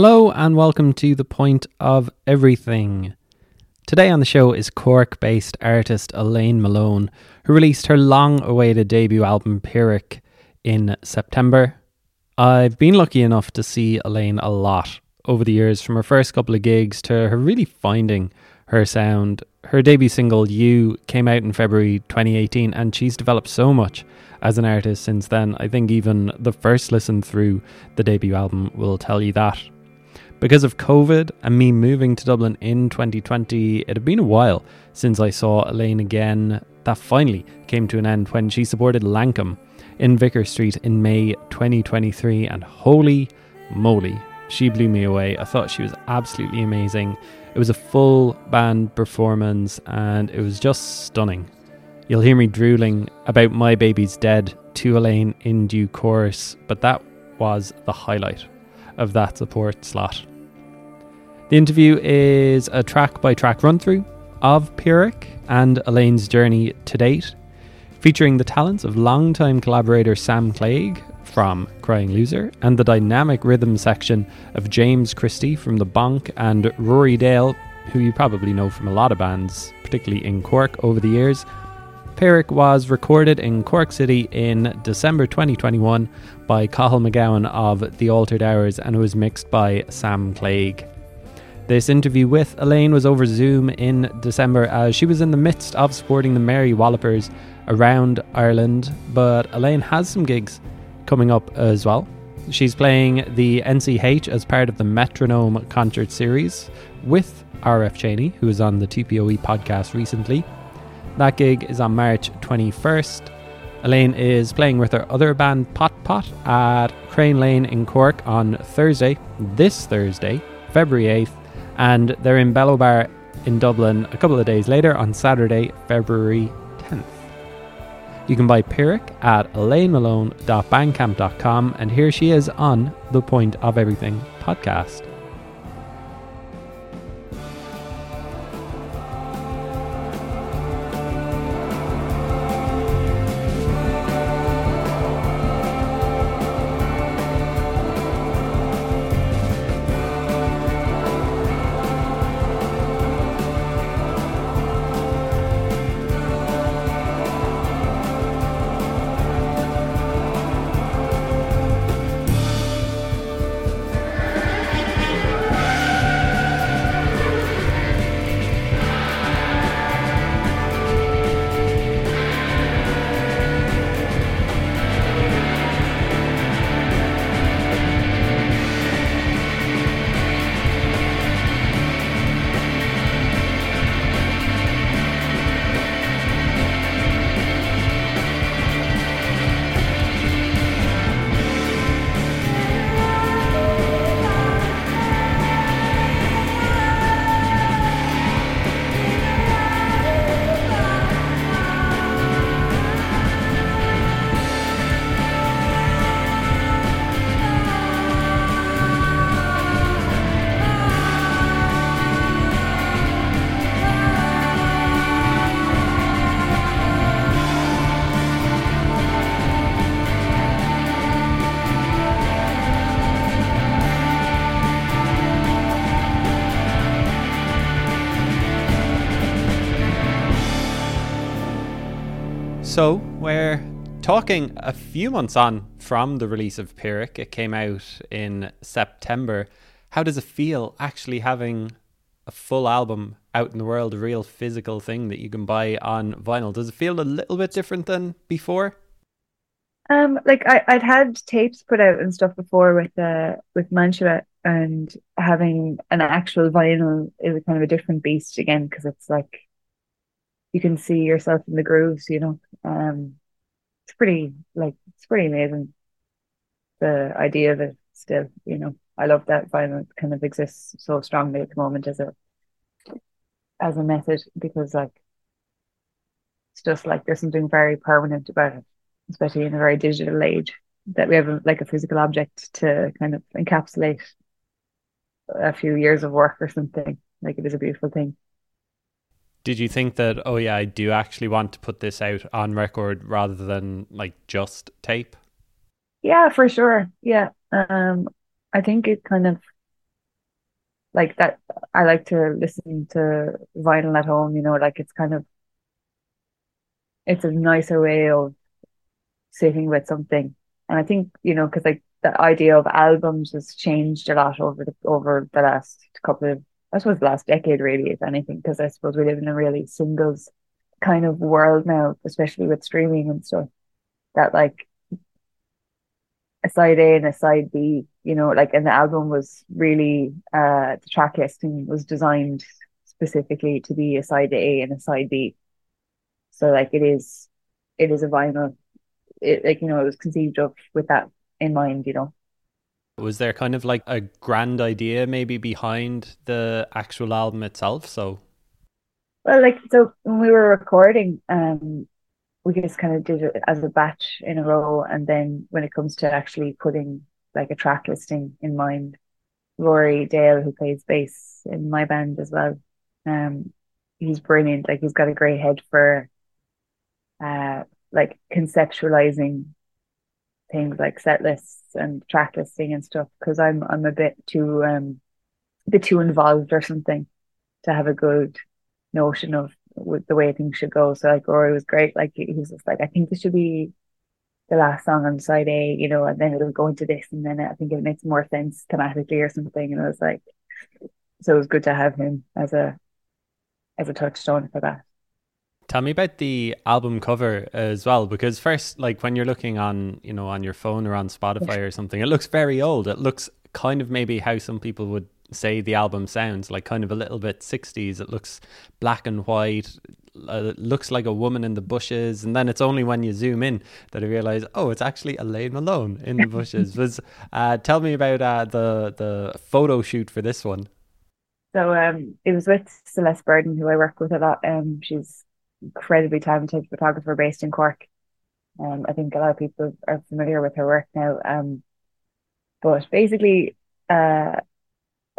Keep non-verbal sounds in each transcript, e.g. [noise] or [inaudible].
Hello and welcome to The Point of Everything. Today on the show is Cork based artist Elaine Malone, who released her long awaited debut album Pyrrhic in September. I've been lucky enough to see Elaine a lot over the years, from her first couple of gigs to her really finding her sound. Her debut single, You, came out in February 2018, and she's developed so much as an artist since then. I think even the first listen through the debut album will tell you that. Because of COVID and me moving to Dublin in 2020, it had been a while since I saw Elaine again. That finally came to an end when she supported Lankum in Vicar Street in May 2023, and holy moly, she blew me away. I thought she was absolutely amazing. It was a full band performance and it was just stunning. You'll hear me drooling about My Baby's Dead to Elaine in due course, but that was the highlight of that support slot. The interview is a track by track run through of Pyrrhic and Elaine's journey to date, featuring the talents of longtime collaborator Sam Clague from Crying Loser and the dynamic rhythm section of James Christie from The Bonk and Ruairi Dale, who you probably know from a lot of bands, particularly in Cork over the years. Pyrrhic was recorded in Cork City in December 2021 by Cathal MacGabhainn of The Altered Hours and was mixed by Sam Clague. This interview with Elaine was over Zoom in December as she was in the midst of supporting the Mary Wallopers around Ireland, but Elaine has some gigs coming up as well. She's playing the NCH as part of the Metronome concert series with RF Chaney, who was on the TPOE podcast recently. That gig is on March 21st. Elaine is playing with her other band Pot Pot at Crane Lane in Cork on Thursday, this Thursday, February 8th, and they're in Bello Bar in Dublin a couple of days later on Saturday, February 10th. You can buy Pyrrhic at elainemalone.bandcamp.com, and here she is on the Point of Everything podcast. So, we're talking a few months on from the release of Pyrrhic. It came out in September. How does it feel actually having a full album out in the world, a real physical thing that you can buy on vinyl? Does it feel a little bit different than before? Um, like I, I'd had tapes put out and stuff before with uh with Mantua and having an actual vinyl is a kind of a different beast again because it's like you can see yourself in the grooves, you know. Um, it's pretty like it's pretty amazing. The idea of it still, you know, I love that vinyl kind of exists so strongly at the moment as a as a method because like it's just like there's something very permanent about it, especially in a very digital age that we have a, like a physical object to kind of encapsulate a few years of work or something. Like it is a beautiful thing did you think that oh yeah i do actually want to put this out on record rather than like just tape yeah for sure yeah um i think it kind of like that I like to listen to vinyl at home, you know, like it's kind of it's a nicer way of sitting with something. And I think, you know, because like the idea of albums has changed a lot over the over the last couple of I suppose the last decade really, if anything, because I suppose we live in a really singles kind of world now, especially with streaming and stuff. That like a side A and a side B, you know, like and the album was really uh the track listing was designed specifically to be a side A and a side B. So like it is it is a vinyl. It like, you know, it was conceived of with that in mind, you know. Was there kind of like a grand idea maybe behind the actual album itself? So well like so when we were recording, um we just kind of did it as a batch in a row. And then when it comes to actually putting like a track listing in mind, Ruairi Dale, who plays bass in my band as well, um, he's brilliant. Like he's got a great head for uh like conceptualizing things like set lists and track listing and stuff because I'm I'm a bit too um a bit too involved or something to have a good notion of the way things should go. So like Ruairi was great. Like he was just like, I think this should be the last song on side A, you know, and then it'll go into this, and then I think it makes more sense thematically or something. And I was like, so it was good to have him as a as a touchstone for that. Tell me about the album cover as well, because first, like when you're looking on, you know, on your phone or on Spotify or something, it looks very old. It looks kind of maybe how some people would say the album sounds like kind of a little bit 60s it looks black and white. Uh, looks like a woman in the bushes and then it's only when you zoom in that i realize oh it's actually elaine malone in the bushes. [laughs] Was uh, tell me about uh, the the photo shoot for this one. So um it was with celeste burden who i work with a lot. Um she's incredibly talented photographer based in cork um i think a lot of people are familiar with her work now um but basically uh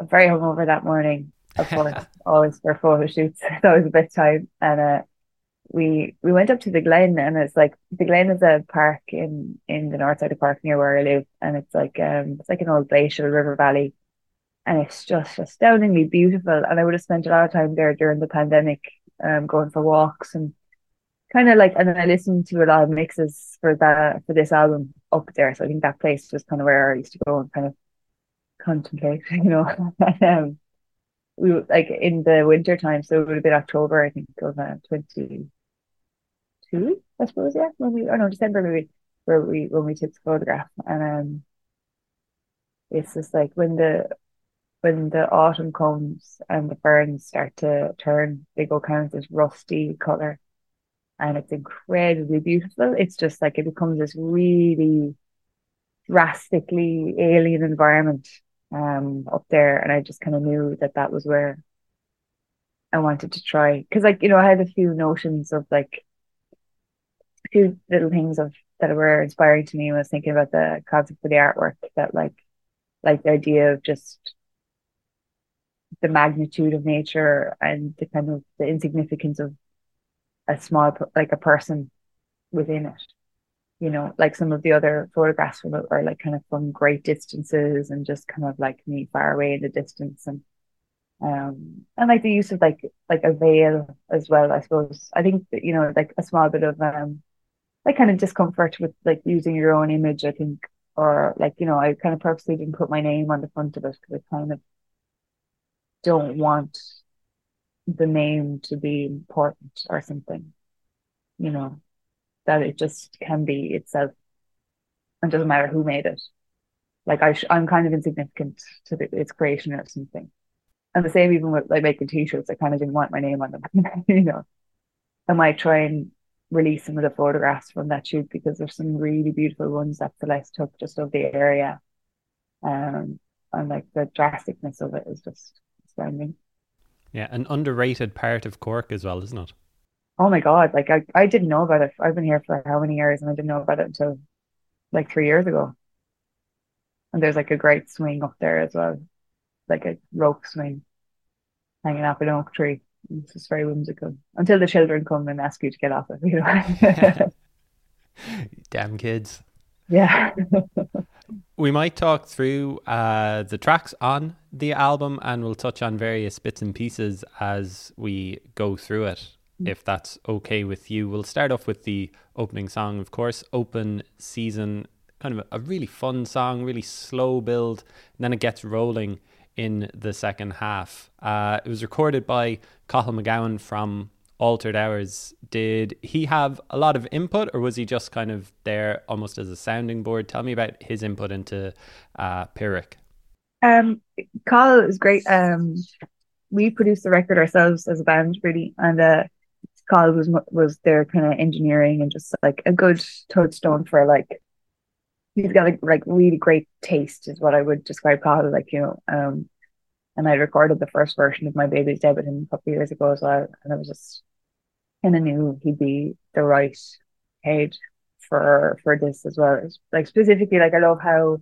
very hungover that morning, of [laughs] course, always for photo shoots. [laughs] It was a bit time. And uh, we we went up to the Glen and it's like the Glen is a park in in the north side of Cork near where I live. And it's like um it's like an old glacial river valley. And it's just astoundingly beautiful. And I would have spent a lot of time there during the pandemic, um, going for walks and kind of like and then I listened to a lot of mixes for that for this album up there. So I think that place was kind of where I used to go and kind of contemplate, [laughs] you know. um, we were like in the winter time, so it would have been October, I think, of uh, twenty two, I suppose, yeah. When we, oh no, December maybe, where we when we took the photograph, and um, it's just like when the when the autumn comes and the ferns start to turn, they go kind of this rusty color, and it's incredibly beautiful. It's just like it becomes this really drastically alien environment um up there. And I just kind of knew that that was where I wanted to try. Because like you know I had a few notions of like a few little things of that were inspiring to me when I was thinking about the concept for the artwork that like like the idea of just the magnitude of nature and the kind of the insignificance of a small like a person within it you know, like some of the other photographs from it are like kind of from great distances and just kind of like me far away in the distance and um and like the use of like like a veil as well, I suppose. I think that, you know, like a small bit of um like kind of discomfort with like using your own image, I think, or like, you know, I kind of purposely didn't put my name on the front of it because I kind of don't want the name to be important or something, you know that it just can be itself and doesn't matter who made it. Like I, I'm kind of insignificant to the, its creation or something. And the same even with like making t-shirts, I kind of didn't want my name on them. [laughs] you know, I might try and release some of the photographs from that shoot because there's some really beautiful ones that Celeste took just of the area. Um, and like the drasticness of it is just Yeah, an underrated part of Cork as well, isn't it? oh my God, like I, I didn't know about it. I've been here for how many years and I didn't know about it until like three years ago. And there's like a great swing up there as well, like a rope swing hanging off an oak tree. It's just very whimsical until the children come and ask you to get off it. [laughs] You know? [laughs] Damn kids. Yeah. [laughs] we might talk through uh, the tracks on the album and we'll touch on various bits and pieces as we go through it, mm. if that's okay with you. We'll start off with the opening song, of course, Open Season. Kind of a really fun song, really slow build, and then it gets rolling in the second half. Uh, it was recorded by Cathal MacGabhainn from Altered Hours. Did he have a lot of input, or was he just kind of there almost as a sounding board? Tell me about his input into uh, Pyrrhic. Um, Cathal is great. Um, we produced the record ourselves as a band, really, and uh, Cathal was was their kind of engineering and just like a good toadstone for like. He's got a like really great taste, is what I would describe Cathal. Like you know, um, and I recorded the first version of my baby's dead with him a couple of years ago as well, and I was just kind of knew he'd be the right head for for this as well. Like specifically, like I love how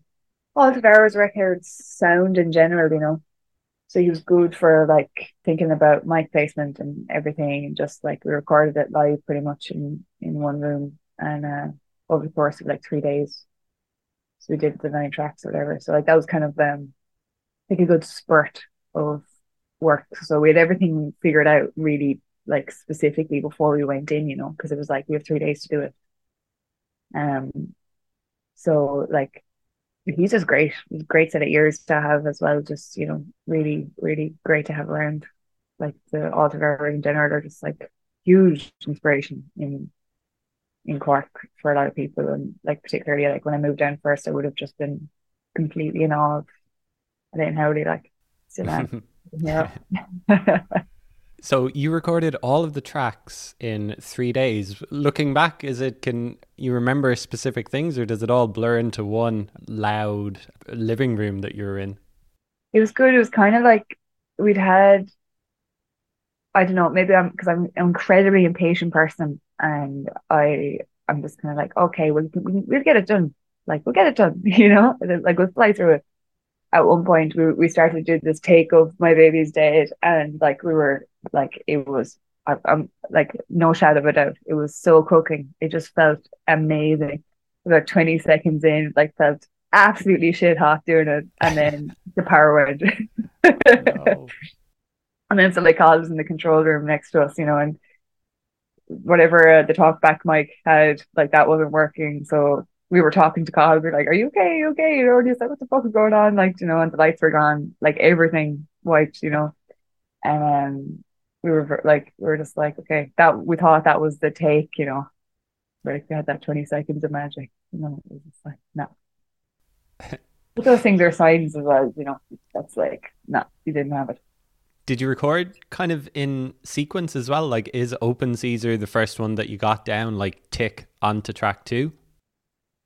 Altered Hours records sound in general, you know. So he was good for like thinking about mic placement and everything, and just like we recorded it live pretty much in in one room, and uh, over the course of like three days. So we did the nine tracks or whatever. So like that was kind of um like a good spurt of work. So we had everything figured out really like specifically before we went in, you know, because it was like we have three days to do it. Um, so like he's just great. He's great set of ears to have as well. Just you know, really, really great to have around. Like the Hours in general are just like huge inspiration in in Cork for a lot of people, and like particularly like when I moved down first, I would have just been completely in awe of Elaine Howley, like so [laughs] yeah. [laughs] [laughs] So you recorded all of the tracks in three days. Looking back, is it can you remember specific things, or does it all blur into one loud living room that you were in? It was good. It was kind of like we'd had. I don't know. Maybe I'm because I'm an incredibly impatient person, and I I'm just kind of like, okay, we'll we'll get it done. Like we'll get it done, [laughs] you know. Like we'll fly through it at one point we we started to do this take of my baby's dead and like we were like it was I, am like no shadow of a doubt it was so cooking it just felt amazing about 20 seconds in like felt absolutely shit hot doing it and then [laughs] the power went no. [laughs] and then somebody calls in the control room next to us you know and whatever uh, the talkback mic had like that wasn't working so we were talking to Cathal, we were like, Are you okay? You okay? You know, and like, What the fuck is going on? Like, you know, and the lights were gone, like everything wiped, you know. And um we were like we were just like, okay, that we thought that was the take, you know. Like we had that twenty seconds of magic. You know, it was just like, no. [laughs] but those things are signs as well, you know. That's like, no, you didn't have it. Did you record kind of in sequence as well? Like, is Open Season the first one that you got down, like tick onto track two?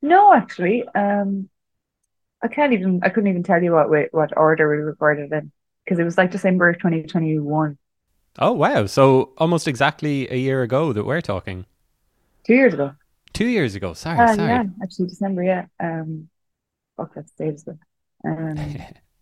No, actually, um, I can't even. I couldn't even tell you what what order we recorded in because it was like December twenty twenty one. Oh wow! So almost exactly a year ago that we're talking. Two years ago. Two years ago. Sorry, uh, sorry. Yeah, actually December. Yeah. Um, fuck that stays though. Um,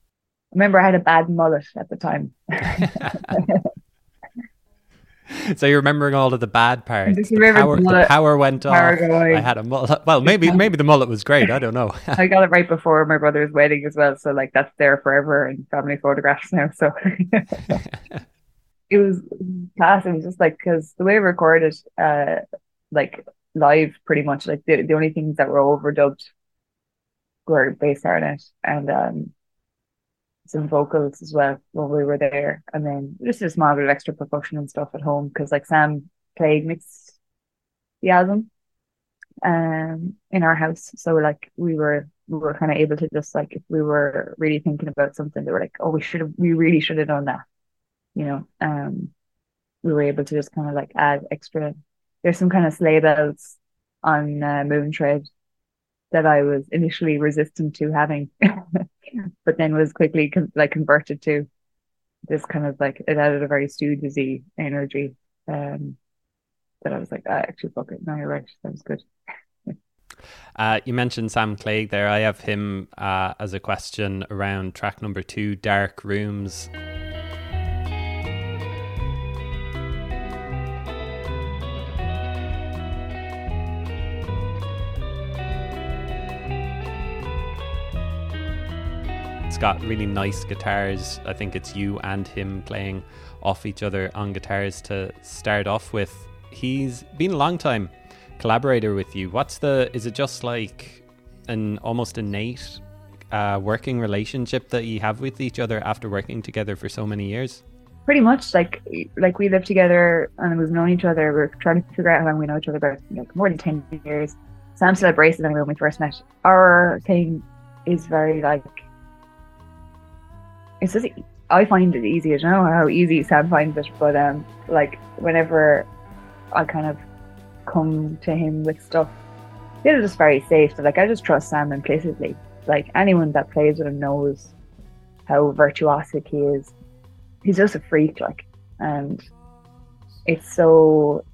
[laughs] remember I had a bad mullet at the time. [laughs] so you're remembering all of the bad parts. The power, the power, went off. Going. I had a mullet. Well, maybe maybe the mullet was great. I don't know. [laughs] I got it right before my brother's wedding as well, so like that's there forever in family photographs now. So it was class. It was just like because the way we recorded, uh, like live, pretty much like the the only things that were overdubbed were bass clarinet and um some vocals as well when we were there, and then just a small bit of extra percussion and stuff at home because like Sam played mixed the album um in our house, so like we were we were kind of able to just like if we were really thinking about something, they were like, oh, we should have, we really should have done that, you know. Um, we were able to just kind of like add extra. There's some kind of sleigh bells on uh, Moon Tread that I was initially resistant to having, [laughs] but then was quickly con- like converted to this kind of like it added a very Stoogesy energy. Um, that I was like, I ah, actually fuck it. No, you're right. That was good. [laughs] Uh, you mentioned Sam Clague there. I have him uh, as a question around track number two, Dark Rooms. Got really nice guitars. I think it's you and him playing off each other on guitars to start off with. He's been a long time collaborator with you. What's the? Is it just like an almost innate uh, working relationship that you have with each other after working together for so many years? Pretty much, like like we lived together and we've known each other. We're trying to figure out how long we know each other about like more than ten years. Sam still braces anyway when we first met. Our thing is very like it's just I find it easy. I don't know how easy Sam finds it, but um, like whenever I kind of come to him with stuff, it's just very safe. So like I just trust Sam implicitly. Like anyone that plays with him knows how virtuosic he is. He's just a freak, like, and it's so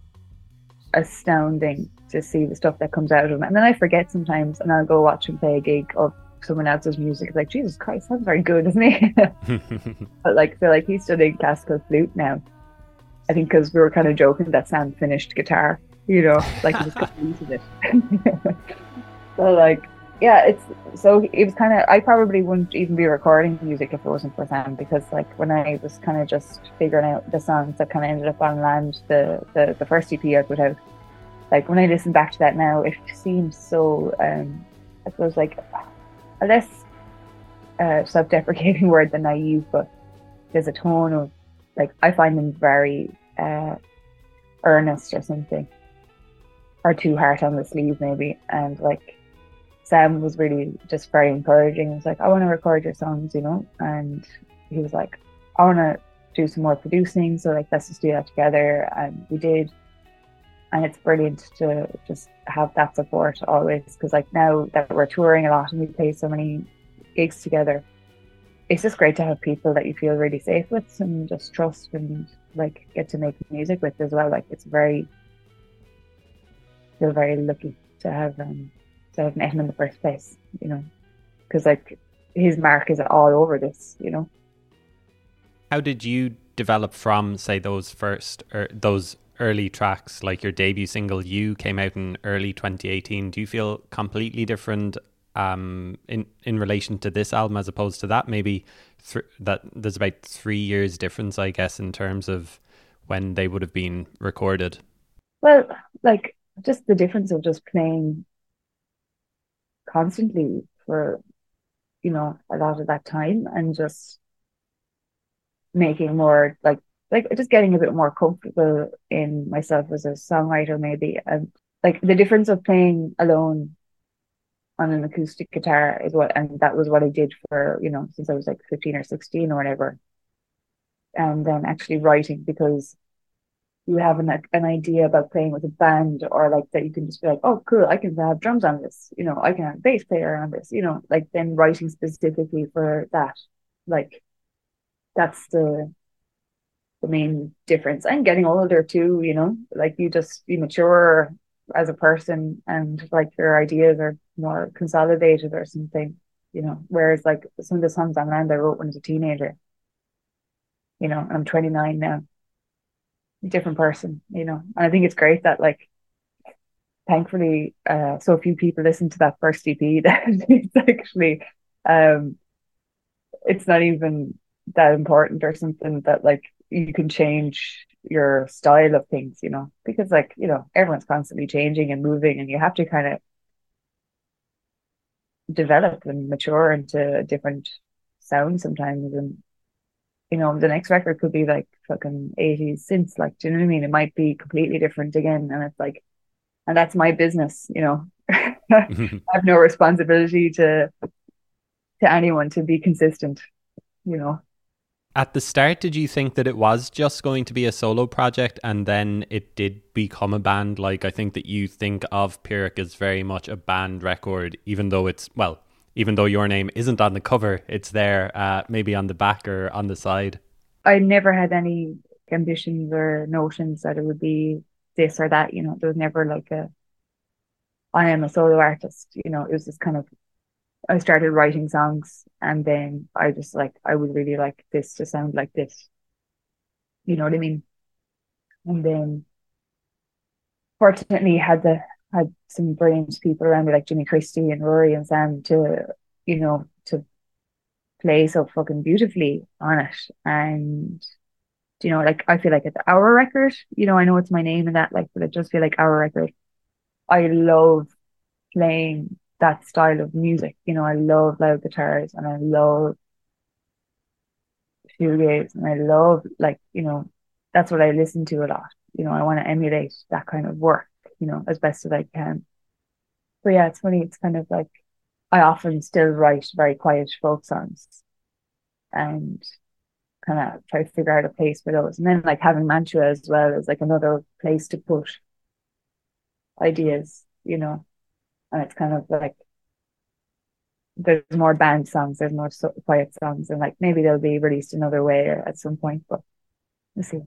astounding to see the stuff that comes out of him. And then I forget sometimes, and I'll go watch him play a gig of someone else's music. It's like Jesus Christ, that's very good, isn't he? [laughs] [laughs] but like, so like he's studying classical flute now. I think because we were kind of joking that Sam finished guitar, you know, like he it. [laughs] so like, yeah, it's so it was kind of. I probably wouldn't even be recording music if it wasn't for Sam because like when I was kind of just figuring out the songs that kind of ended up on land, the the the first EP I put out. Like when I listen back to that now, it seems so. um I suppose like a less uh, self-deprecating [laughs] word than naive, but there's a tone of like I find them very uh, earnest or something, or too hard on the sleeve maybe. And like Sam was really just very encouraging. He was like, "I want to record your songs," you know, and he was like, "I want to do some more producing, so like let's just do that together." And we did and it's brilliant to just have that support always because like now that we're touring a lot and we play so many gigs together it's just great to have people that you feel really safe with and just trust and like get to make music with as well. Like it's very feel very lucky to have um to have met him in the first place you know? Because like his mark is all over this you know? How did you develop from say those first or those early tracks, like your debut single "You" came out in early 2018. Do you feel completely different um, in in relation to this album as opposed to that? Maybe th- that there's about three years difference, I guess, in terms of when they would have been recorded. Well, like just the difference of just playing constantly for you know a lot of that time and just making more like like just getting a bit more comfortable in myself as a songwriter maybe. And like the difference of playing alone on an acoustic guitar is what and that was what I did for you know since I was like 15 or 16 or whatever. And then actually writing because you have an, an idea about playing with a band or like that you can just be like oh cool I can have drums on this you know I can have bass player on this you know like then writing specifically for that like that's the the main difference. And getting older too, you know, like you just you mature as a person and like your ideas are more consolidated or something, you know. Whereas like some of the songs on land I wrote when I was a teenager, you know, I'm 29 now. Different person, you know. And I think it's great that like thankfully uh so few people listen to that first EP [laughs] that it's actually um it's not even that important or something that like you can change your style of things, you know, because like, you know, everyone's constantly changing and moving and you have to kind of develop and mature into a different sound sometimes and you know, the next record could be like fucking 80s since like, do you know what I mean? It might be completely different again. And it's like, and that's my business, you know. [laughs] I have no responsibility to to anyone to be consistent, you know at the start did you think that it was just going to be a solo project and then it did become a band? Like i think that you think of pyrrhic as very much a band record even though it's well even though your name isn't on the cover it's there uh, maybe on the back or on the side. I never had any ambitions or notions that it would be this or that you know there was never like a i am a solo artist you know it was just kind of I started writing songs and then I just like I would really like this to sound like this. You know what I mean? And then fortunately had the had some brilliant people around me like Jimmy Christie and Ruairi and Sam to, you know, to play so fucking beautifully on it. And you know, like I feel like it's our record. You know, I know it's my name and that, like, but it just feel like our record. I love playing that style of music. You know, I love loud guitars and I love shoegaze and I love like, you know, that's what I listen to a lot. You know, I want to emulate that kind of work, you know, as best as I can. But yeah, it's funny, it's kind of like I often still write very quiet folk songs and kind of try to figure out a place for those. And then like having Mantua as well is like another place to put ideas, you know. And it's kind of like there's more band songs, there's more so- quiet songs, and like maybe they'll be released another way or at some point, but we'll see.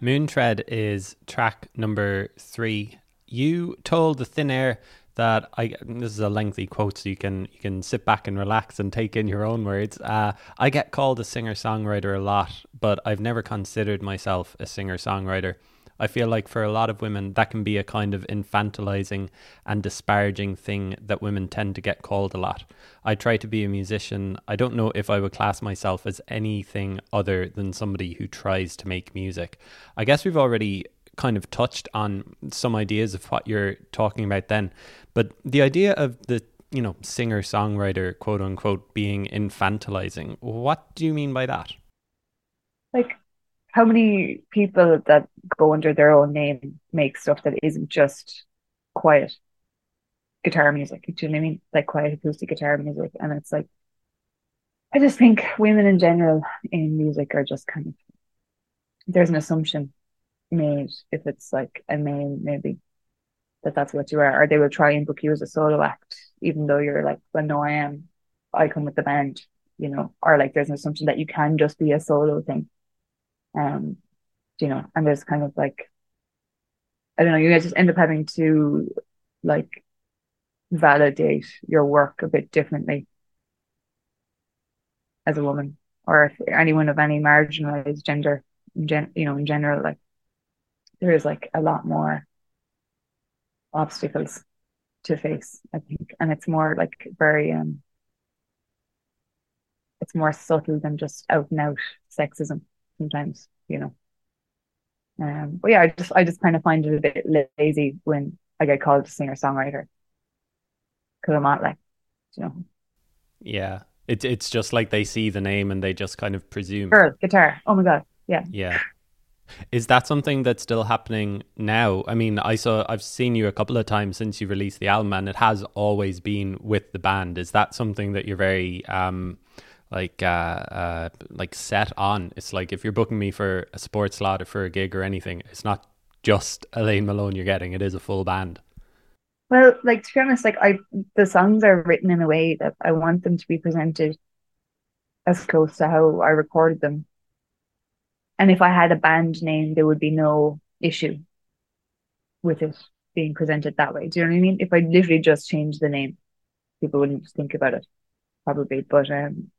Moontread is track number three. You told the Thin Air that I this is a lengthy quote, so you can you can sit back and relax and take in your own words. Uh, I get called a singer songwriter a lot, but I've never considered myself a singer songwriter. I feel like for a lot of women, that can be a kind of infantilizing and disparaging thing that women tend to get called a lot. I try to be a musician. I don't know if I would class myself as anything other than somebody who tries to make music. I guess we've already kind of touched on some ideas of what you're talking about then, but the idea of the you know singer songwriter quote unquote being infantilizing, what do you mean by that? Like how many people that go under their own name make stuff that isn't just quiet guitar music? Do you know what I mean? Like quiet acoustic guitar music. And it's like, I just think women in general in music are just kind of, there's an assumption made if it's like a name, maybe that that's what you are, or they will try and book you as a solo act, even though you're like, well, no, I am, I come with the band, you know, or like there's an assumption that you can just be a solo thing. Um, you know, and there's kind of like, I don't know, you guys just end up having to like validate your work a bit differently as a woman or if anyone of any marginalized gender, gen- you know, in general, like there is like a lot more obstacles to face, I think, and it's more like very um, it's more subtle than just out and out sexism sometimes, you know. Um, but yeah, I just I just kind of find it a bit lazy when I get called a singer songwriter because I'm not like, you know. Yeah, it's it's just like they see the name and they just kind of presume. Girl, guitar. Oh my god, yeah. Yeah. Is that something that's still happening now? I mean, I saw I've seen you a couple of times since you released the album, and it has always been with the band. Is that something that you're very um, like uh, uh, like set on. It's like if you're booking me for a sports slot or for a gig or anything, it's not just Elaine Malone you're getting. It is a full band. Well, like to be honest, like I the songs are written in a way that I want them to be presented as close to how I recorded them. And if I had a band name, there would be no issue with it being presented that way. Do you know what I mean? If I literally just changed the name, people wouldn't think about it, probably. But um,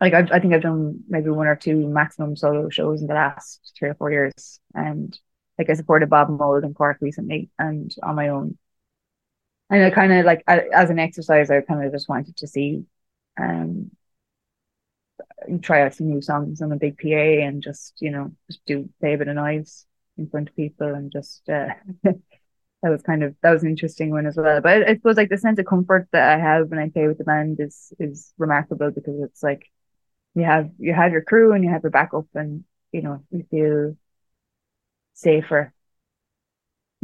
like I've, I think I've done maybe one or two maximum solo shows in the last three or four years, and like I supported Bob Mould in Cork recently, and on my own. And I kind of like as an exercise, I kind of just wanted to see, um, try out some new songs on a big PA and just you know just do play a bit of noise in front of people and just uh, [laughs] that was kind of that was an interesting one as well. But I, I suppose like the sense of comfort that I have when I play with the band is is remarkable because it's like you have you have your crew and you have your backup and you know you feel safer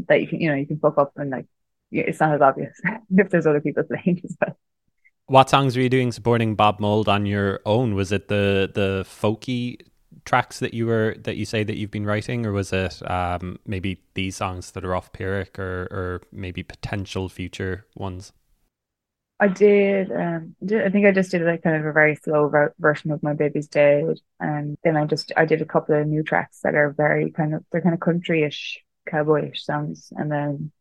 that you can you know you can fuck up and like it's not as obvious [laughs] if there's other people playing [laughs] as well. What songs were you doing supporting Bob Mould on your own? Was it the the folky tracks that you were that you say that you've been writing, or was it um, maybe these songs that are off Pyrrhic, or or maybe potential future ones? I did, um, did, I think I just did like kind of a very slow version of My Baby's Dead. And then I just, I did a couple of new tracks that are very kind of, they're kind of country-ish, cowboyish sounds, And then,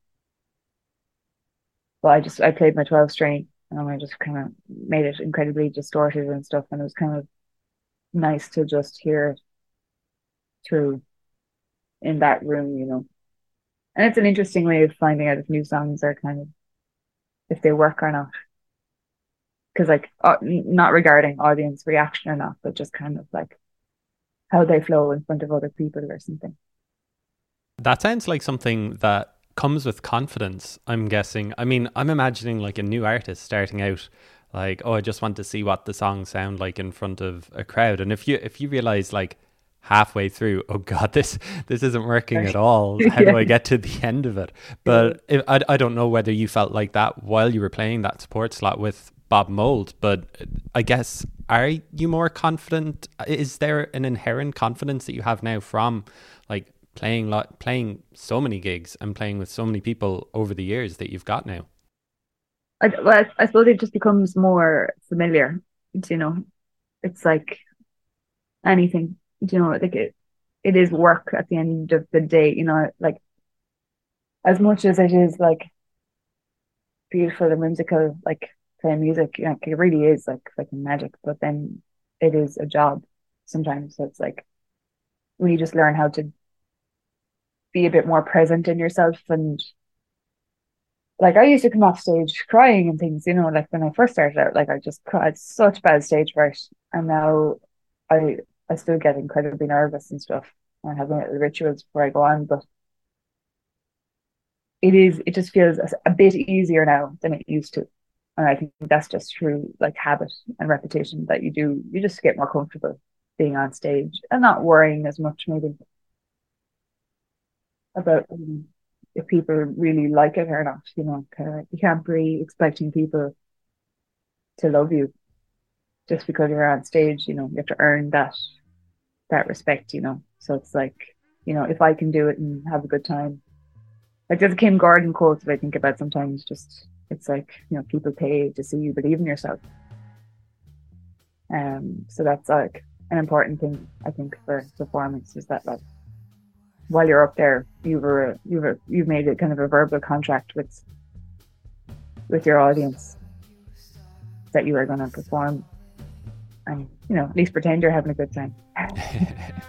well, I just, I played my 12 string and I just kind of made it incredibly distorted and stuff. And it was kind of nice to just hear it through in that room, you know. And it's an interesting way of finding out if new songs are kind of if they work or not. Because like uh, not regarding audience reaction or not, but just kind of like how they flow in front of other people or something. That sounds like something that comes with confidence, I'm guessing. I mean, I'm imagining like a new artist starting out like, oh, I just want to see what the songs sound like in front of a crowd. And if you if you realize like halfway through, oh god, this this isn't working at [laughs] all. How yeah. do I get to the end of it? But if, I I don't know whether you felt like that while you were playing that support slot with Bob Mould, but I guess are you more confident? Is there an inherent confidence that you have now from like playing lot playing so many gigs and playing with so many people over the years that you've got now? I, well, I suppose it just becomes more familiar. You know, it's like anything. You know, like it, it is work at the end of the day. You know, like as much as it is like beautiful and whimsical, like playing music, like it really is like fucking magic. But then it is a job sometimes. So it's like when you just learn how to be a bit more present in yourself and like I used to come off stage crying and things, you know, like when I first started out, like I just cried such bad stage fright. And now I I still get incredibly nervous and stuff. I have little rituals before I go on, but it is it just feels a bit easier now than it used to and I think that's just through like habit and repetition that you do. You just get more comfortable being on stage and not worrying as much maybe about um, if people really like it or not you know you can't be expecting people to love you just because you're on stage you know you have to earn that that respect you know. So it's like you know if I can do it and have a good time like there's a Kim Gordon quote that I think about sometimes just it's like you know people pay to see you believe in yourself. Um so that's like an important thing i think for performance is that like while you're up there you've a, you've a, you've made it kind of a verbal contract with with your audience that you are going to perform and you know at least pretend you're having a good time [laughs]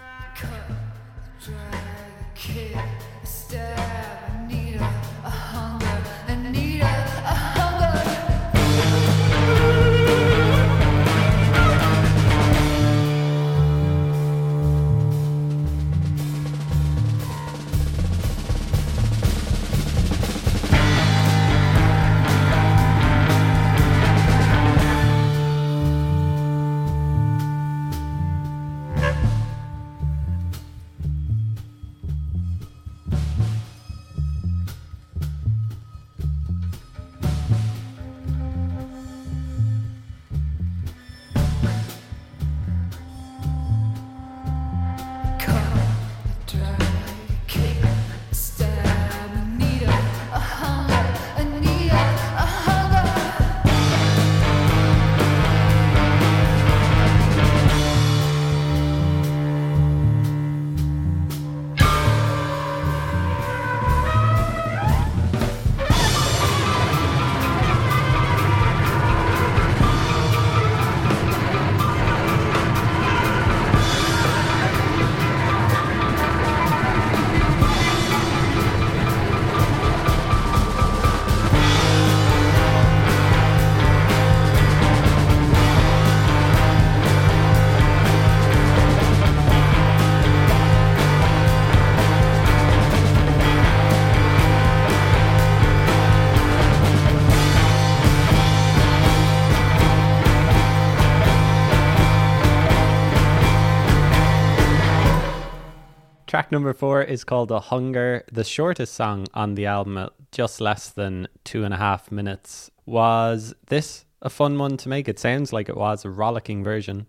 Track number four is called A Hunger, the shortest song on the album just less than two and a half minutes. Was this a fun one to make? It sounds like it was a rollicking version.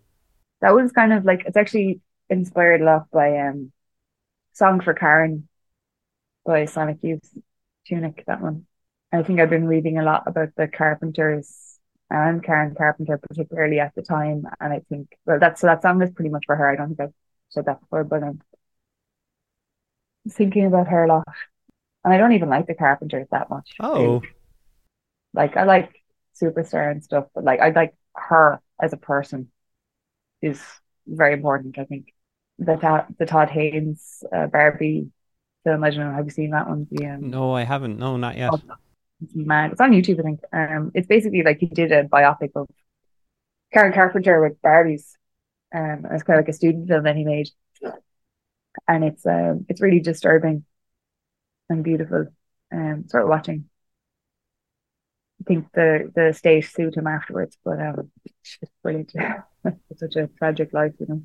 That was kind of like it's actually inspired a lot by um Song for Karen by Sonic Youth Tunic, that one. I think I've been reading a lot about the Carpenters and Karen Carpenter particularly at the time. And I think well that's so that song is pretty much for her. I don't think I've said that before, but um thinking about her a lot. And I don't even like the Carpenters that much. Oh. Like I like Superstar and stuff, but like I like her as a person is very important, I think. The Todd, the Todd Haynes uh, Barbie film, I don't know, have you seen that one? The, um, no, I haven't. No, not yet. It's mad. It's on YouTube, I think. Um, it's basically like he did a biopic of Karen Carpenter with Barbies. Um, it's kind of like a student film that he made, and it's um, it's really disturbing and beautiful. Um, sort of watching. I think the the state sued him afterwards, but um, it's brilliant. [laughs] it's such a tragic life, you know.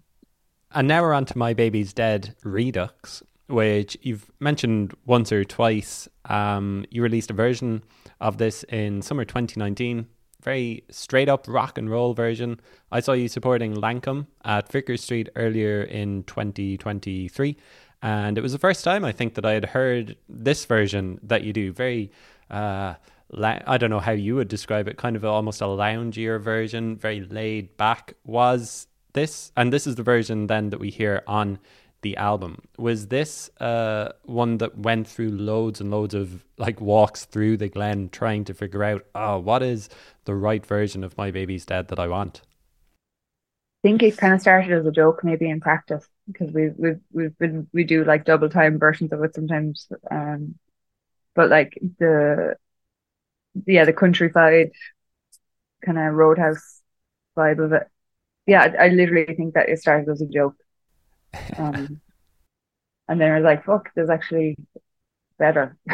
And now we're on to My Baby's Dead Redux, which you've mentioned once or twice. Um, you released a version of this in summer 2019 very straight up rock and roll version. I saw you supporting Lankum at Vicar Street earlier in 2023. And it was the first time I think that I had heard this version that you do. Very, uh, la- I don't know how you would describe it, kind of almost a loungier version, very laid back. Was this, and this is the version then that we hear on the album. Was this uh, one that went through loads and loads of like walks through the Glen trying to figure out, oh, what is the right version of My Baby's Dead that I want? I think it kind of started as a joke, maybe in practice, because we we've we've been we do like double time versions of it sometimes. Um, but like the yeah the countryside kind of roadhouse vibe of it. Yeah, I, I literally think that it started as a joke um, and then I was like, fuck, there's actually better. [laughs]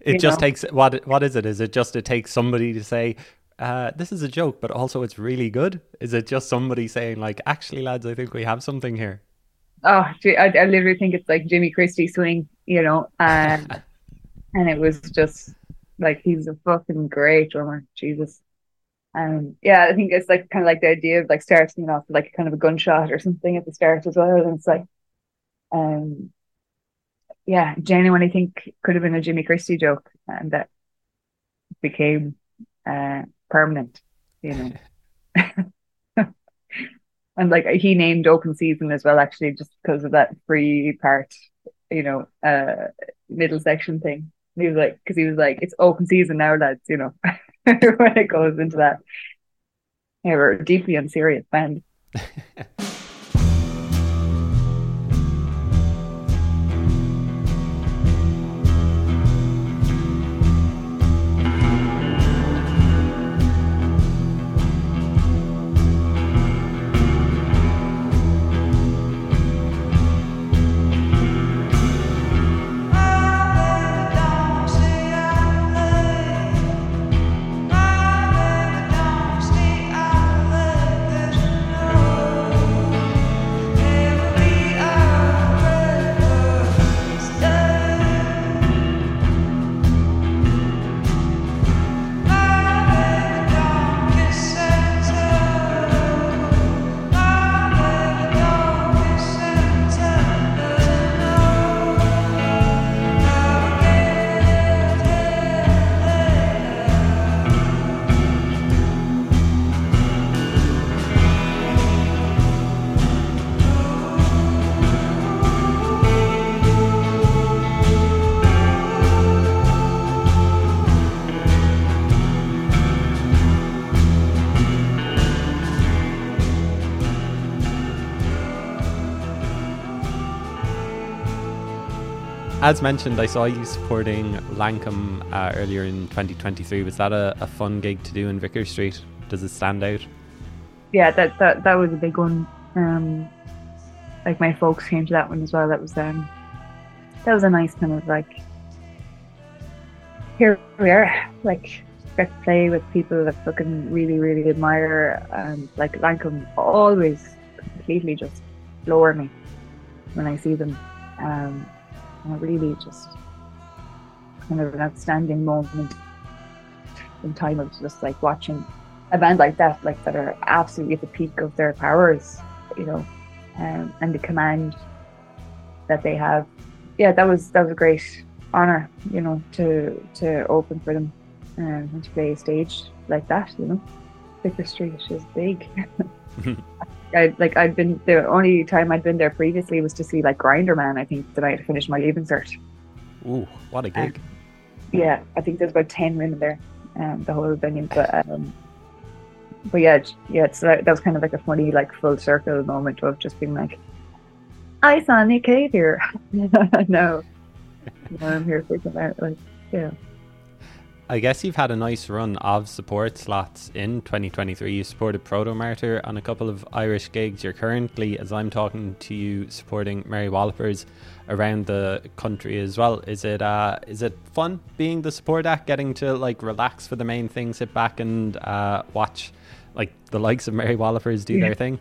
it just know? takes what what is it? Is it just it takes somebody to say, uh, this is a joke, but also it's really good? Is it just somebody saying like, actually, lads, I think we have something here? Oh, I, I literally think it's like Jimmy Christie swing, you know, and [laughs] and it was just like he's a fucking great drummer, Jesus. Um, yeah, I think it's like kind of like the idea of like starting off with like kind of a gunshot or something at the start as well. And it's like, um, yeah, genuinely I think could have been a Jimmy Christie joke and that became uh, permanent, you know. [laughs] [laughs] and like he named open season as well, actually, just because of that free part, you know, uh, middle section thing. he was like, because he was like, it's open season now, lads, you know. [laughs] [laughs] when it goes into that. A deeply unserious band. [laughs] as mentioned, I saw you supporting Lankum uh, earlier in 2023. Was that a, a, fun gig to do in Vicar Street? Does it stand out? Yeah, that that, that was a big one. Um, like my folks came to that one as well. That was um, that was a nice kind of like here we are, like get to play with people that fucking really really admire. And like Lankum always completely just floor me when I see them. Um, really just kind of an outstanding moment in time of just like watching a band like that, like that are absolutely at the peak of their powers, you know, um, and the command that they have. Yeah, that was that was a great honor, you know, to to open for them um, and to play a stage like that, you know. Vicar Street is big. [laughs] I like I'd been the only time I'd been there previously was to see like Grinderman. I think that I had finished my leaving cert. Ooh, what a gig! Um, yeah, I think there's about ten women there, um, the whole venue. But um, but yeah, yeah, so that, that was kind of like a funny like full circle moment of just being like, I saw Nick Cave here. [laughs] no, no, I'm here thinking about like yeah. I guess you've had a nice run of support slots in 2023. You supported Protomartyr on a couple of Irish gigs. You're currently, as I'm talking to you, supporting Mary Wallopers around the country as well. Is it uh, is it fun being the support act, getting to like relax for the main thing, sit back and uh, watch like the likes of Mary Wallopers do yeah. their [laughs] thing?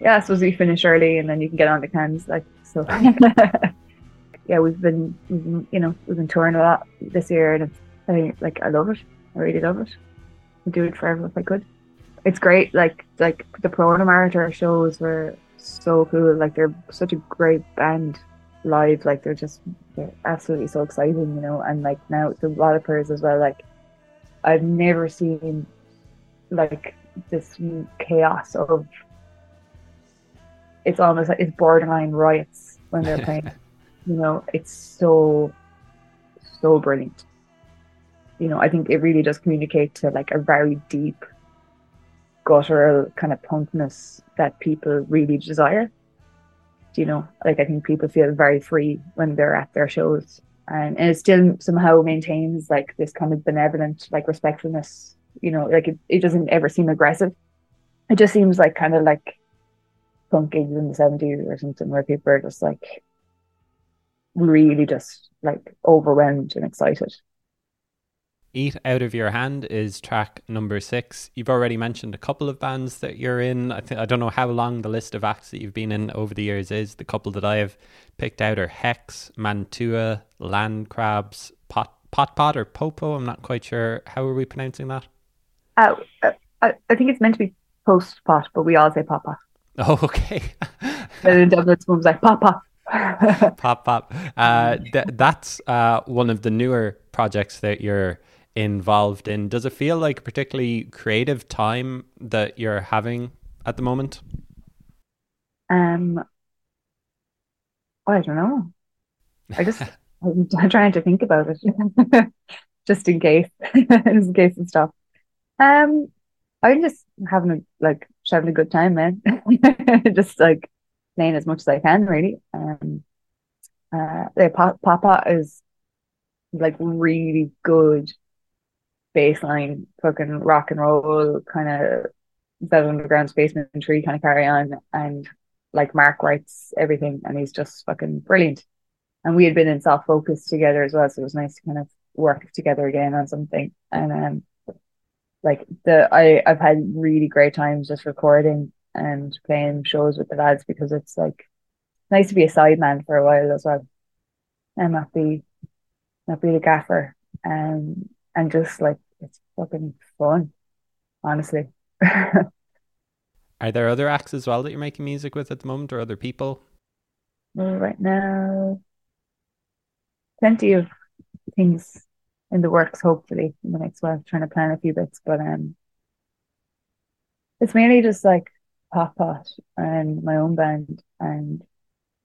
Yeah, I suppose we finish early and then you can get on the cans. Like so, [laughs] yeah, we've been, we've been, you know, we've been touring a lot this year, and it's I like I love it. I really love it. I'd do it forever if I could. It's great. Like like the Protomartyr shows were so cool. Like they're such a great band live. Like they're just they're absolutely so exciting, you know. And like now the Wallopers as well. Like I've never seen like this chaos of. It's almost like it's borderline riots when they're [laughs] playing. you know, it's so so brilliant you know, I think it really does communicate to like a very deep, guttural kind of punkness that people really desire. Do You know, like I think people feel very free when they're at their shows, and, it still somehow maintains like this kind of benevolent, like respectfulness. You know, like it, it doesn't ever seem aggressive. It just seems like kind of like punk gigs in the seventies or something, where people are just like really just like overwhelmed and excited. Eat Out of Your Hand is track number six. You've already mentioned a couple of bands that you're in. I think I don't know how long the list of acts that you've been in over the years is. The couple that I have picked out are Hex, Mantua, Land Crabs, Pot Pot Pot or Popo. I'm not quite sure. How are we pronouncing that? Uh, uh I, I think it's meant to be post pot, but we all say pop pot. [laughs] Oh, okay. [laughs] and in Dublin, it's like pop [laughs] pop. pop pop. Uh, th- that's uh, one of the newer projects that you're involved in. Does it feel like a particularly creative time that you're having at the moment? Um, I don't know. I just [laughs] I'm trying to think about it, [laughs] just in case, [laughs] just in case and stuff. Um, I'm just having a like having a good time, man. just like playing as much as I can, really. Um, uh, the Papa is like really good baseline fucking rock and roll kind of that underground Spacemen 3 kind of carry on and like Mark writes everything and he's just fucking brilliant. And we had been in soft focus together as well, so it was nice to kind of work together again on something. And um like the I, I've had really great times just recording and playing shows with the lads because it's like nice to be a sideman for a while as well. And not be not be the gaffer. Um and just like it's fucking fun, honestly. [laughs] Are there other acts as well that you're making music with at the moment, or other people? Well, right now, plenty of things in the works. Hopefully, in the next while, trying to plan a few bits, but um, it's mainly just like pop pot and my own band and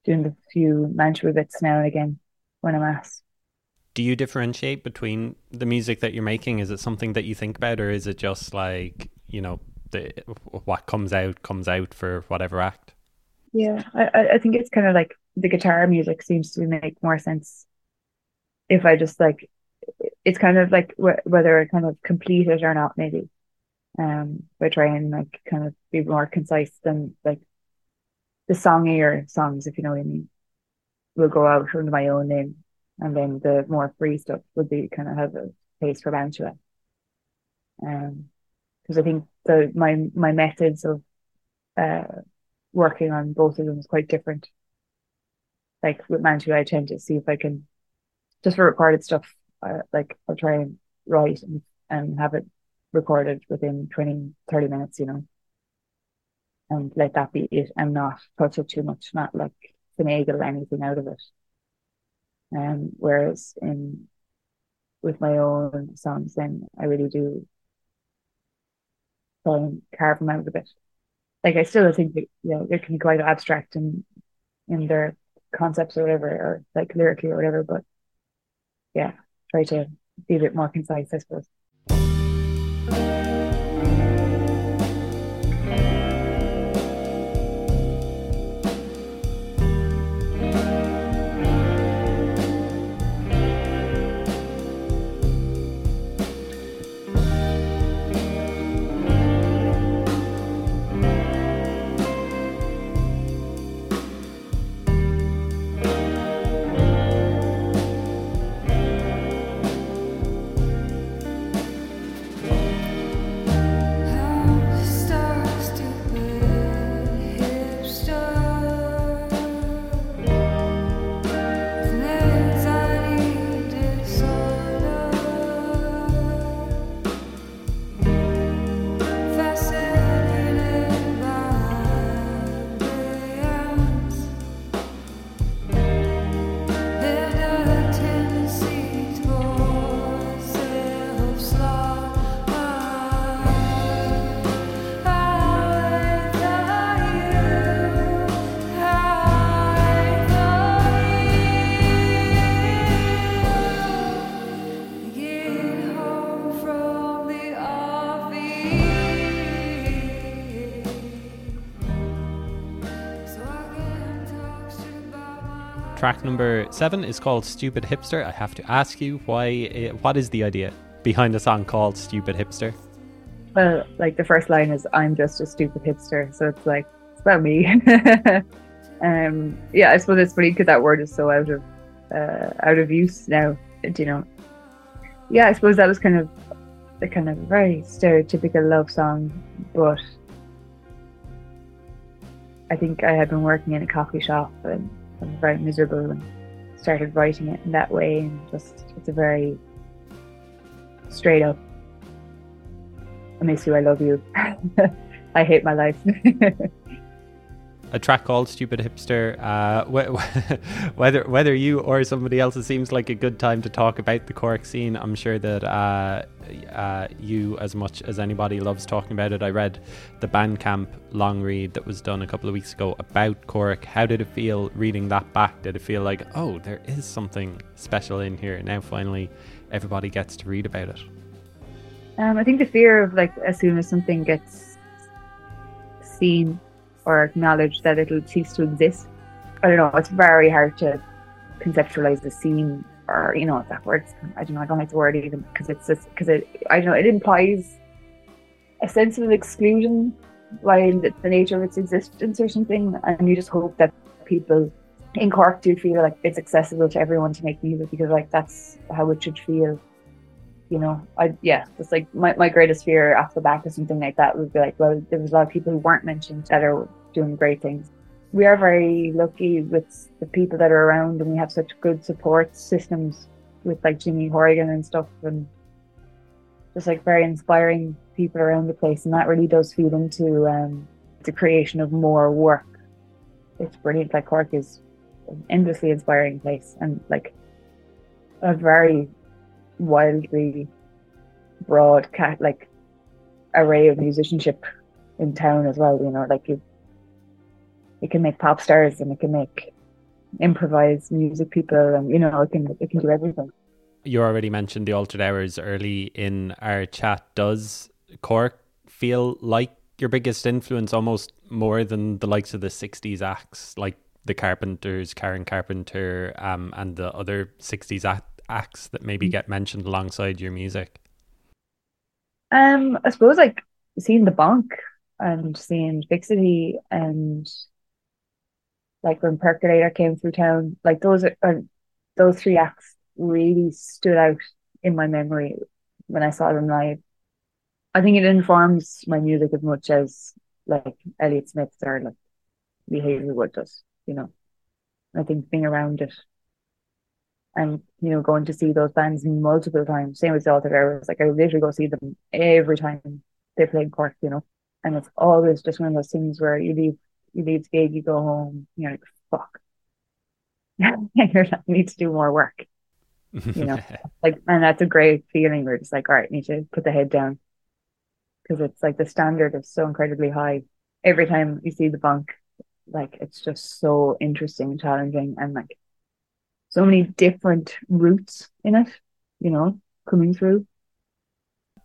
doing a few Mantua bits now and again when I'm asked do you differentiate between the music that you're making? Is it something that you think about, or is it just like you know the what comes out comes out for whatever act? Yeah, I I think it's kind of like the guitar music seems to make more sense if I just like it's kind of like wh- whether I kind of complete it or not, maybe. Um, by trying like kind of be more concise than like the songier songs, if you know what I mean, will go out under my own name and then the more free stuff would be kind of have a taste for Mantua. Um, because I think the my my methods of uh working on both of them is quite different. Like with Mantua, I tend to see if I can just for recorded stuff, uh, like I'll try and write and, and have it recorded within 20, 30 minutes, you know, and let that be it and not touch it too much, not like finagle anything out of it. Um, whereas in with my own songs, then I really do try and carve them out a bit. Like I still think that you know they can be quite abstract in in their concepts or whatever, or like lyrically or whatever. But yeah, try to be a bit more concise, I suppose. Track number seven is called Stupid Hipster. I have to ask you, why? what is the idea behind a song called Stupid Hipster? Well, like the first line is I'm just a stupid hipster. So it's like, it's about me. [laughs] um, yeah, I suppose it's funny because that word is so out of uh, out of use now. You know, yeah, I suppose that was kind of the kind of very stereotypical love song, but I think I had been working in a coffee shop and was very miserable and started writing it in that way and just it's a very straight up I miss you, I love you. [laughs] I hate my life. [laughs] a track called "Stupid Hipster." Uh, [laughs] whether whether you or somebody else, it seems like a good time to talk about the Cork scene. I'm sure that uh, uh, you, as much as anybody, loves talking about it. I read the Bandcamp long read that was done a couple of weeks ago about Cork. How did it feel reading that back? Did it feel like, oh, there is something special in here now? Finally, everybody gets to read about it. Um, I think the fear of like as soon as something gets seen or acknowledged that it'll cease to exist. I don't know. It's very hard to conceptualize the scene, or you know, that word. I don't know. I don't like the word even because it's just because it. I don't know. It implies a sense of exclusion by the, the nature of its existence or something, and you just hope that people in Cork do feel like it's accessible to everyone to make music because like that's how it should feel you know, I yeah, it's like my, my greatest fear off the back of something like that would be like, well, there was a lot of people who weren't mentioned that are doing great things. We are very lucky with the people that are around, and we have such good support systems with like Jimmy Horrigan and stuff, and just like very inspiring people around the place, and that really does feed into um, the creation of more work. It's brilliant. Like Cork is an endlessly inspiring place, and like a very wildly broad cat like array of musicianship in town as well. You know, like you, it can make pop stars and it can make improvised music people, and you know, it can it can do everything. You already mentioned the altered hours early in our chat. Does Cork feel like your biggest influence, almost more than the likes of the '60s acts, like the Carpenters, Karen Carpenter, um, and the other '60s act- acts that maybe mm. get mentioned alongside your music? Um, I suppose like seeing the Bonk and seeing Fixity and like when Percolator came through town, like those are, are those three acts really stood out in my memory when I saw them live. I think it informs my music as much as like Elliott Smith or like Lee Hazlewood does, you know. I think being around it and you know going to see those bands multiple times. Same with the Altered Hours. Like I literally go see them every time they play in Cork, you know. And it's always just one of those things where you leave you leave the gig, you go home, you're like, fuck. [laughs] you're like, need to do more work. You know, [laughs] like and that's a great feeling. We're just like, all right, need to put the head down. Because it's like the standard is so incredibly high. Every time you see the Bonk, like it's just so interesting and challenging and like so many different routes in it, you know, coming through.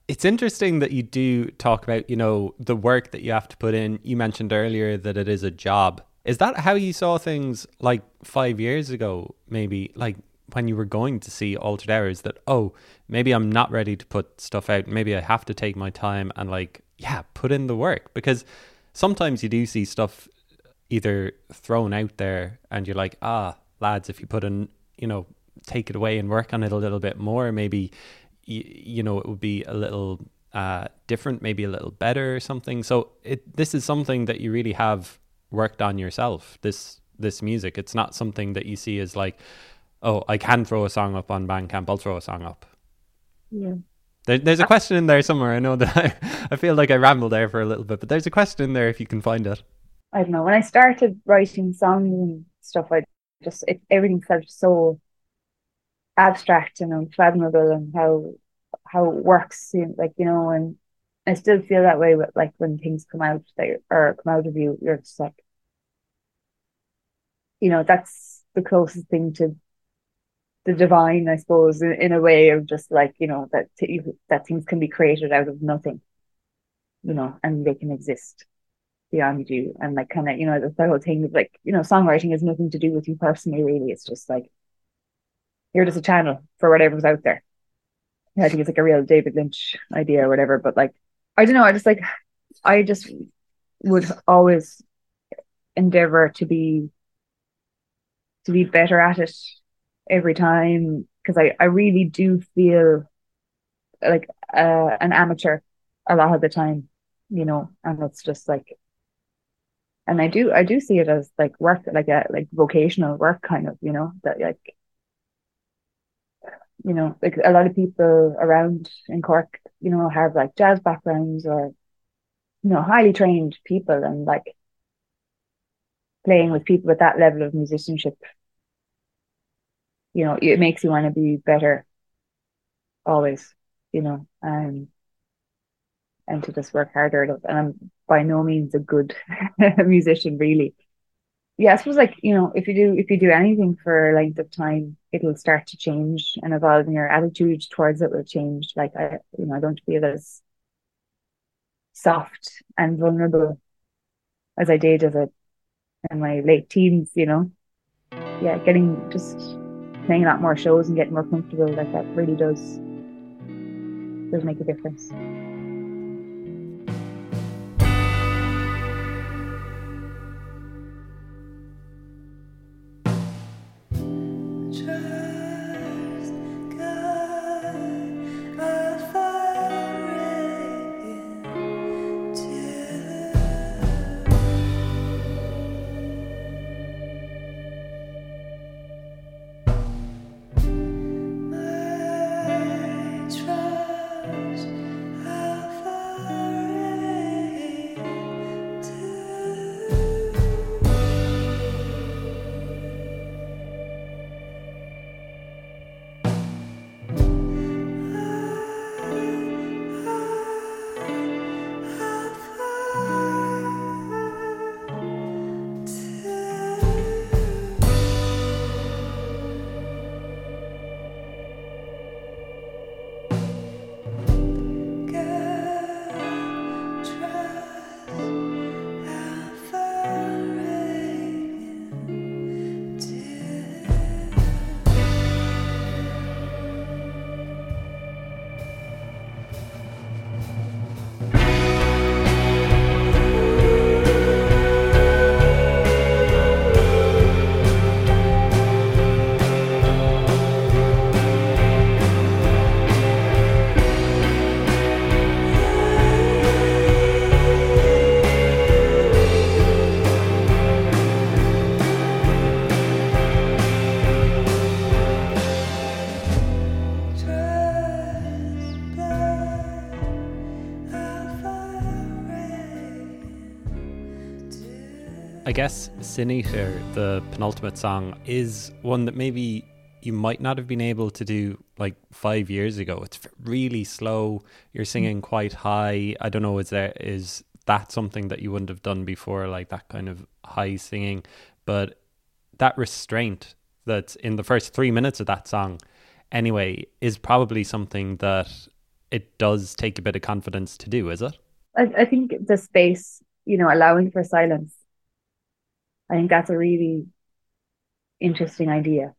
It's interesting that you do talk about, you know, the work that you have to put in. You mentioned earlier that it is a job. Is that how you saw things like five years ago, maybe? Like when you were going to see Altered Hours, that, oh, maybe I'm not ready to put stuff out. Maybe I have to take my time and, like, yeah, put in the work. Because sometimes you do see stuff either thrown out there and you're like, ah, lads, if you put in, you know, take it away and work on it a little bit more, maybe, you, you know, it would be a little uh, different, maybe a little better or something. So it this is something that you really have worked on yourself. This this music, it's not something that you see as like, oh, I can throw a song up on Bandcamp. I'll throw a song up. Yeah. There, there's a question in there somewhere. I know that I, I feel like I rambled there for a little bit, but there's a question in there if you can find it. I don't know. When I started writing songs and stuff, I just it, everything felt so abstract and unfathomable and how how it works like you know and I still feel that way with like when things come out that or come out of you you're just like you know that's the closest thing to the divine I suppose in, in a way of just like you know that that things can be created out of nothing you know and they can exist beyond you and like kind of you know the whole thing of like you know songwriting has nothing to do with you personally really. It's just like you're just a channel for whatever's out there. Yeah, I think it's like a real David Lynch idea or whatever but like I don't know. I just like I just would always endeavor to be to be better at it every time because I, I really do feel like uh, an amateur a lot of the time, you know, and it's just like, and I do I do see it as like work, like a like vocational work kind of, you know, that like, you know, like a lot of people around in Cork, you know, have like jazz backgrounds or, you know, highly trained people and like playing with people with that level of musicianship. You know it makes you want to be better always you know um and to just work harder. And I'm by no means a good [laughs] musician really. Yeah I suppose like you know if you do if you do anything for a length of time it'll start to change and evolve and your attitude towards it will change. Like I you know I don't feel as soft and vulnerable as I did as a in my late teens you know? Yeah getting just playing a lot more shows and getting more comfortable like that really does does make a difference. I guess Sin Eater, the penultimate song, is one that maybe you might not have been able to do like five years ago. It's really slow. You're singing quite high. I don't know, is there is that something that you wouldn't have done before, like that kind of high singing? But that restraint that's in the first three minutes of that song, anyway, is probably something that it does take a bit of confidence to do, is it? I, I think the space, you know, allowing for silence I think that's a really interesting idea.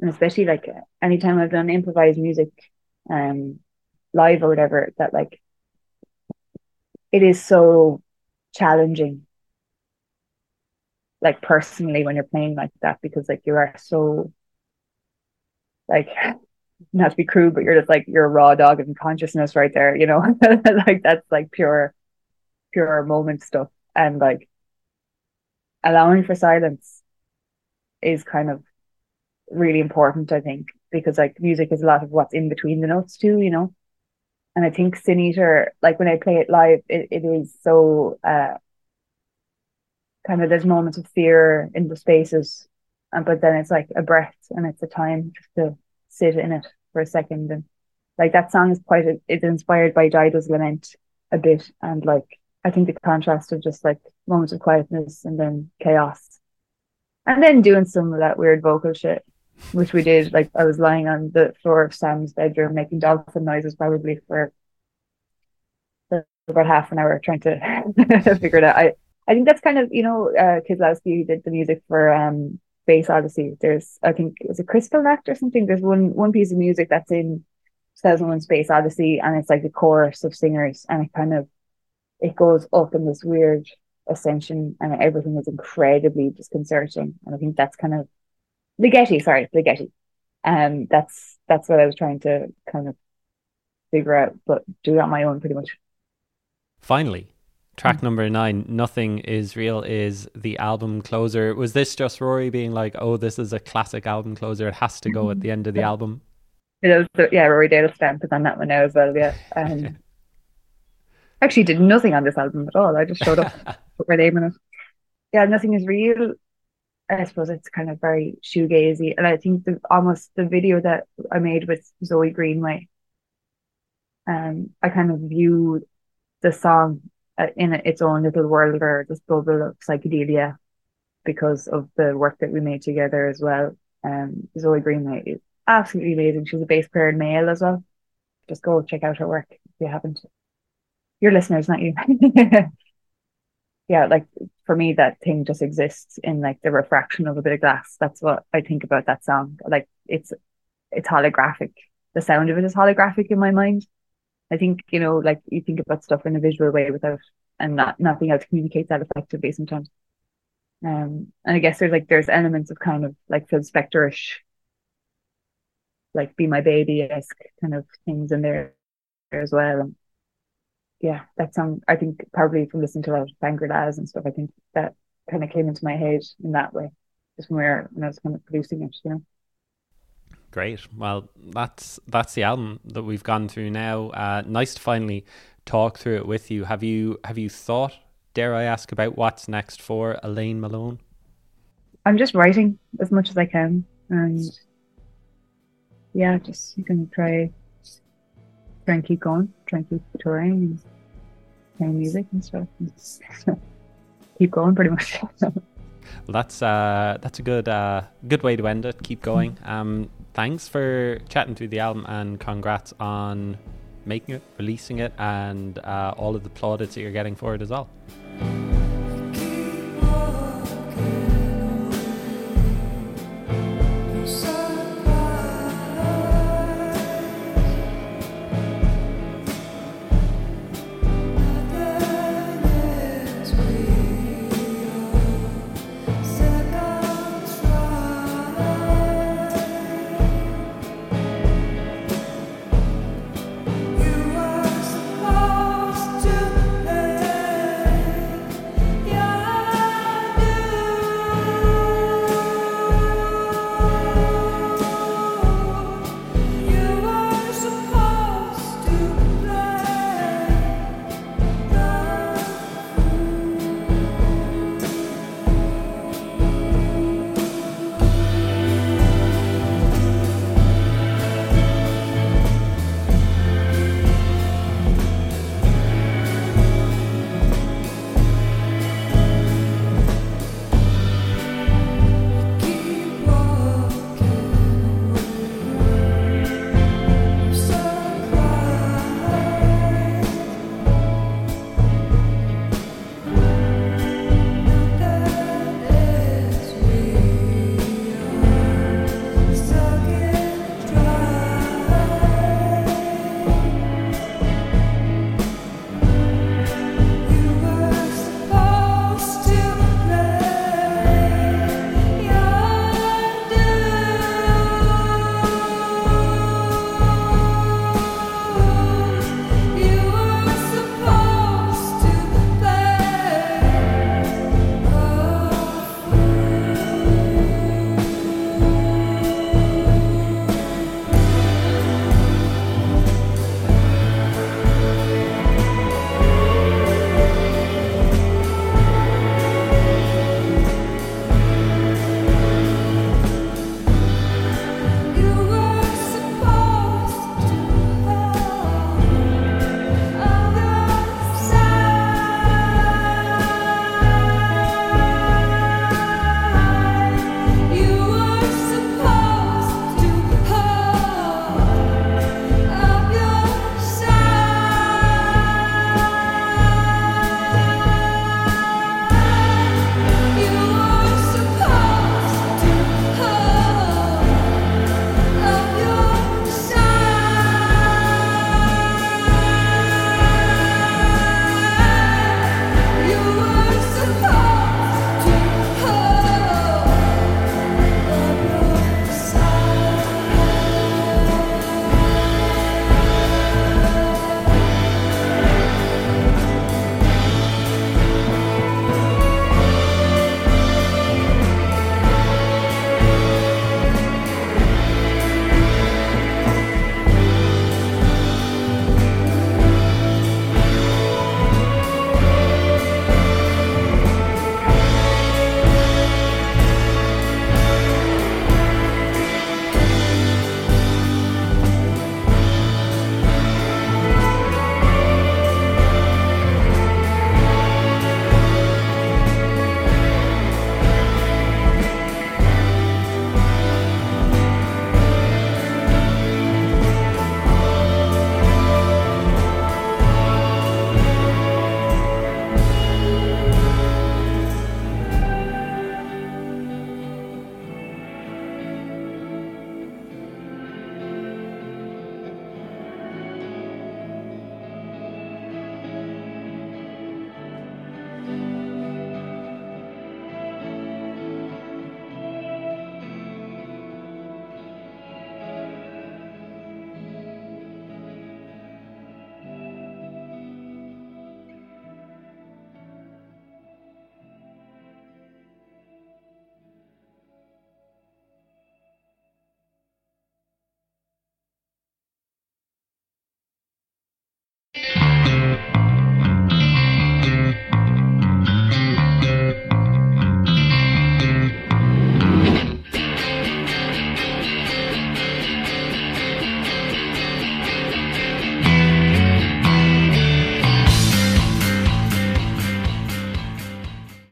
And especially like anytime I've done improvised music um live or whatever, that like it is so challenging like personally when you're playing like that because like you are so like [laughs] not to be crude, but you're just like you're a raw dog of consciousness right there, you know. [laughs] like that's like pure pure moment stuff. And like allowing for silence is kind of really important, I think, because like music is a lot of what's in between the notes too, you know. And I think Sin Eater, like when I play it live, it, it is so uh kind of there's moments of fear in the spaces, and but then it's like a breath and it's a time just to sit in it for a second and like that song is quite a, it's inspired by Dido's Lament a bit and like I think the contrast of just like moments of quietness and then chaos. And then doing some of that weird vocal shit, which we did. Like I was lying on the floor of Sam's bedroom making dolphin noises probably for about half an hour trying to [laughs] figure it out. I I think that's kind of you know uh, Kieslowski did the music for um Space Odyssey. There's I think it Crystal Act or something. There's one one piece of music that's in 2001 Space Odyssey, and it's like the chorus of singers, and it kind of it goes up in this weird ascension, and everything is incredibly disconcerting. And I think that's kind of Ligeti, sorry, Ligeti. Um, that's that's what I was trying to kind of figure out, but do it on my own pretty much. Finally, track mm. number nine, Nothing is Real, is the album closer. Was this just Ruairi being like, oh, this is a classic album closer? It has to go at the end of the album? It was, yeah, Ruairi Dale stamp is on that one now as well, yeah. Um, [laughs] actually did nothing on this album at all. I just showed up, [laughs] put my name in it. Yeah, Nothing is Real. I suppose it's kind of very shoegazy. And I think the almost the video that I made with Zoe Greenway, um, I kind of view the song uh, in its own little world or this bubble of psychedelia because of the work that we made together as well. Um, Zoe Greenway is absolutely amazing. She's a bass player in Male as well. Just go check out her work if you haven't. Your listeners, not you. [laughs] yeah, like for me, that thing just exists in like the refraction of a bit of glass. That's what I think about that song. Like it's it's holographic. The sound of it is holographic in my mind. I think, you know, like you think about stuff in a visual way without and not not being able to communicate that effectively sometimes. Um, and I guess there's like there's elements of kind of like Phil Spector-ish, like "Be My Baby" esque kind of things in there as well. And yeah, that song I think probably from listening to a lot of Bangladesh and stuff, I think that kind of came into my head in that way, just when, we were, when I was kind of producing it, you know. Great. Well, that's that's the album that we've gone through now. Uh, nice to finally talk through it with you. Have you have you thought? Dare I ask about what's next for Elaine Malone? I'm just writing as much as I can, and yeah, just you can try try and keep going, try and keep touring and playing music and stuff. [laughs] Keep going, pretty much. [laughs] well, that's uh, that's a good uh, good way to end it. Keep going. Um, thanks for chatting through the album and congrats on making it, releasing it, and uh, all of the plaudits that you're getting for it as well.